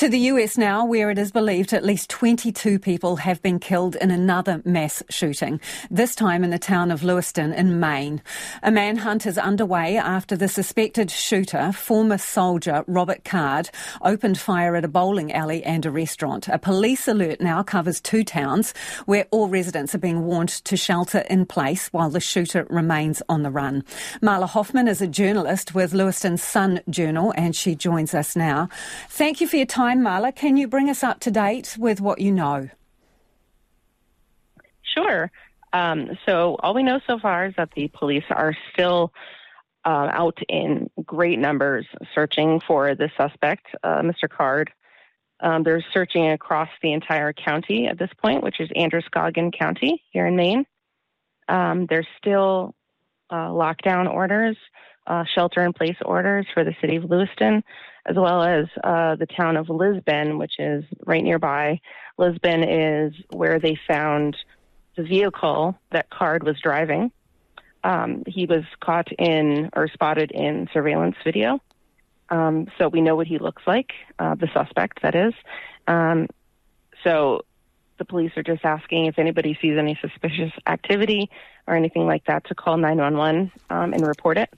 To the US now, where it is believed at least 22 people have been killed in another mass shooting, this time in the town of Lewiston in Maine. A manhunt is underway after the suspected shooter, former soldier Robert Card, opened fire at a bowling alley and a restaurant. A police alert now covers two towns where all residents are being warned to shelter in place while the shooter remains on the run. Marla Hoffman is a journalist with Lewiston Sun Journal and she joins us now. Thank you for your time time, Marla. Can you bring us up to date with what you know? Sure. Um, so, all we know so far is that the police are still uh, out in great numbers searching for the suspect, uh, Mr. Card. Um, they're searching across the entire county at this point, which is Androscoggin County here in Maine. Um, there's still uh, lockdown orders, uh, shelter in place orders for the city of Lewiston as well as uh, the town of Lisbon, which is right nearby. Lisbon is where they found the vehicle that Card was driving. Um, he was caught in or spotted in surveillance video. Um, so we know what he looks like, uh, the suspect, that is. Um, so the police are just asking if anybody sees any suspicious activity or anything like that to call 911 um, and report it.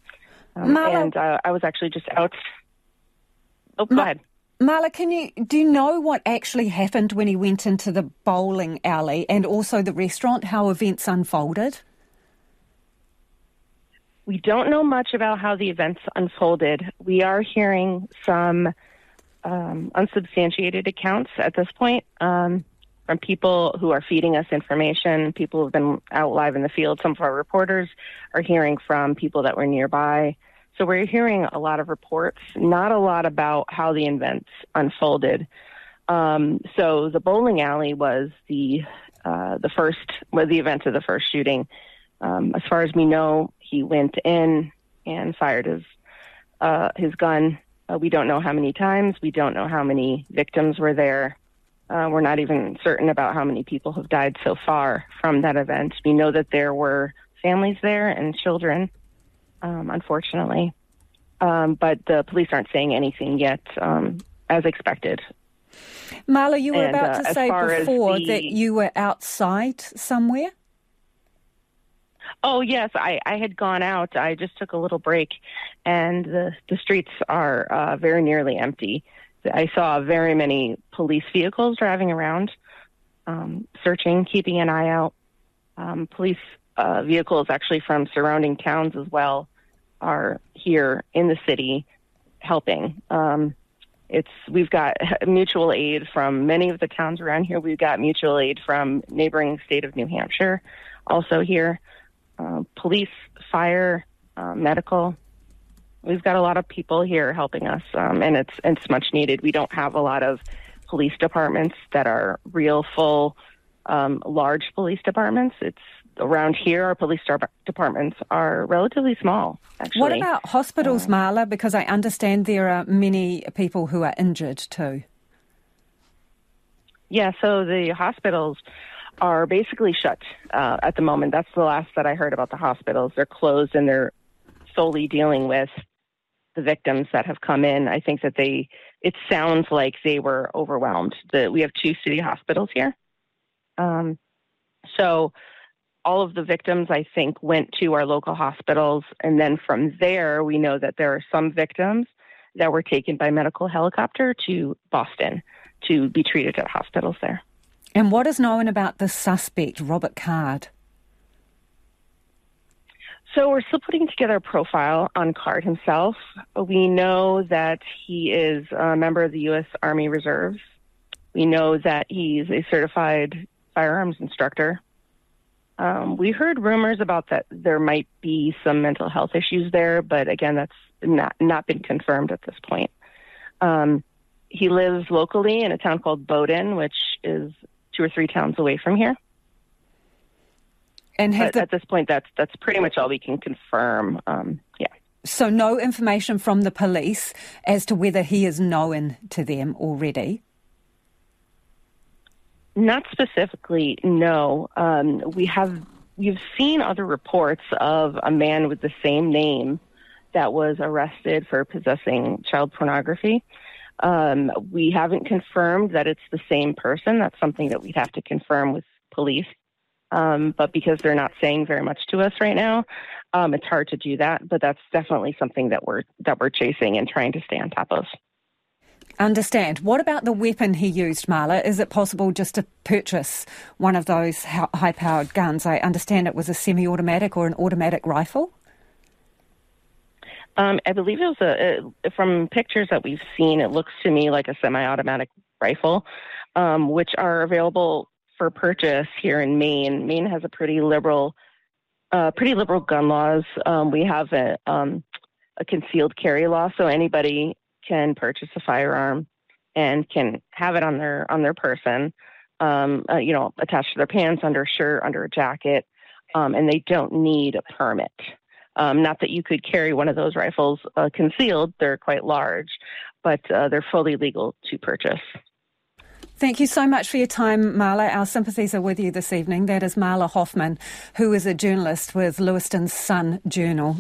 Um, and uh, I was actually just out Oh, go Ma- ahead. Marla, can you do you know what actually happened when he went into the bowling alley and also the restaurant? How events unfolded? We don't know much about how the events unfolded. We are hearing some um, unsubstantiated accounts at this point um, from people who are feeding us information. People who have been out live in the field. Some of our reporters are hearing from people that were nearby. So we're hearing a lot of reports, not a lot about how the events unfolded. Um, so the bowling alley was the uh, the first was the event of the first shooting. Um, as far as we know, he went in and fired his uh, his gun. Uh, we don't know how many times. We don't know how many victims were there. Uh, we're not even certain about how many people have died so far from that event. We know that there were families there and children um, unfortunately. Um, but the police aren't saying anything yet, um, as expected. Marla, you were and, about to uh, say before the... that you were outside somewhere. Oh yes, I, I had gone out. I just took a little break, and the the streets are uh, very nearly empty. I saw very many police vehicles driving around, um, searching, keeping an eye out. Um, police uh, vehicles actually from surrounding towns as well are here in the city helping. Um, it's we've got mutual aid from many of the towns around here. We've got mutual aid from neighboring state of New Hampshire, also here. Uh, police, fire, uh, medical. We've got a lot of people here helping us, um, and it's it's much needed. We don't have a lot of police departments that are real, full, um, large police departments. It's around here, our police departments are relatively small, actually. What about hospitals, Marla? Because I understand there are many people who are injured too. Yeah, so the hospitals are basically shut uh, at the moment. That's the last that I heard about the hospitals. They're closed and they're solely dealing with the victims that have come in. I think that they, it sounds like they were overwhelmed. The, we have two city hospitals here. Um, so all of the victims, I think, went to our local hospitals. And then from there, we know that there are some victims that were taken by medical helicopter to Boston to be treated at hospitals there. And what is known about the suspect, Robert Card? So we're still putting together a profile on Card himself. We know that he is a member of the U.S. Army Reserves. We know that he's a certified firearms instructor um, we heard rumors about that there might be some mental health issues there, but again, that's not not been confirmed at this point. Um, he lives locally in a town called Bowdoin, which is two or three towns away from here. And the... at this point, that's that's pretty much all we can confirm. Um, yeah. So no information from the police as to whether he is known to them already. Not specifically, no. Um, we have you've seen other reports of a man with the same name that was arrested for possessing child pornography. Um, we haven't confirmed that it's the same person. That's something that we'd have to confirm with police. Um, but because they're not saying very much to us right now, um, it's hard to do that. But that's definitely something that we're that we're chasing and trying to stay on top of. Understand. What about the weapon he used, Marla? Is it possible just to purchase one of those high powered guns? I understand it was a semi automatic or an automatic rifle. Um, I believe it was a, a, from pictures that we've seen. It looks to me like a semi-automatic rifle, um, which are available for purchase here in Maine. Maine has a pretty liberal, uh, pretty liberal gun laws. Um, we have a, um, a concealed carry law, so anybody can purchase a firearm and can have it on their on their person, um, uh, you know, attached to their pants, under a shirt, under a jacket, um, and they don't need a permit. Um, not that you could carry one of those rifles uh, concealed, they're quite large, but uh, they're fully legal to purchase. Thank you so much for your time, Marla. Our sympathies are with you this evening. That is Marla Hoffman, who is a journalist with Lewiston's Sun Journal.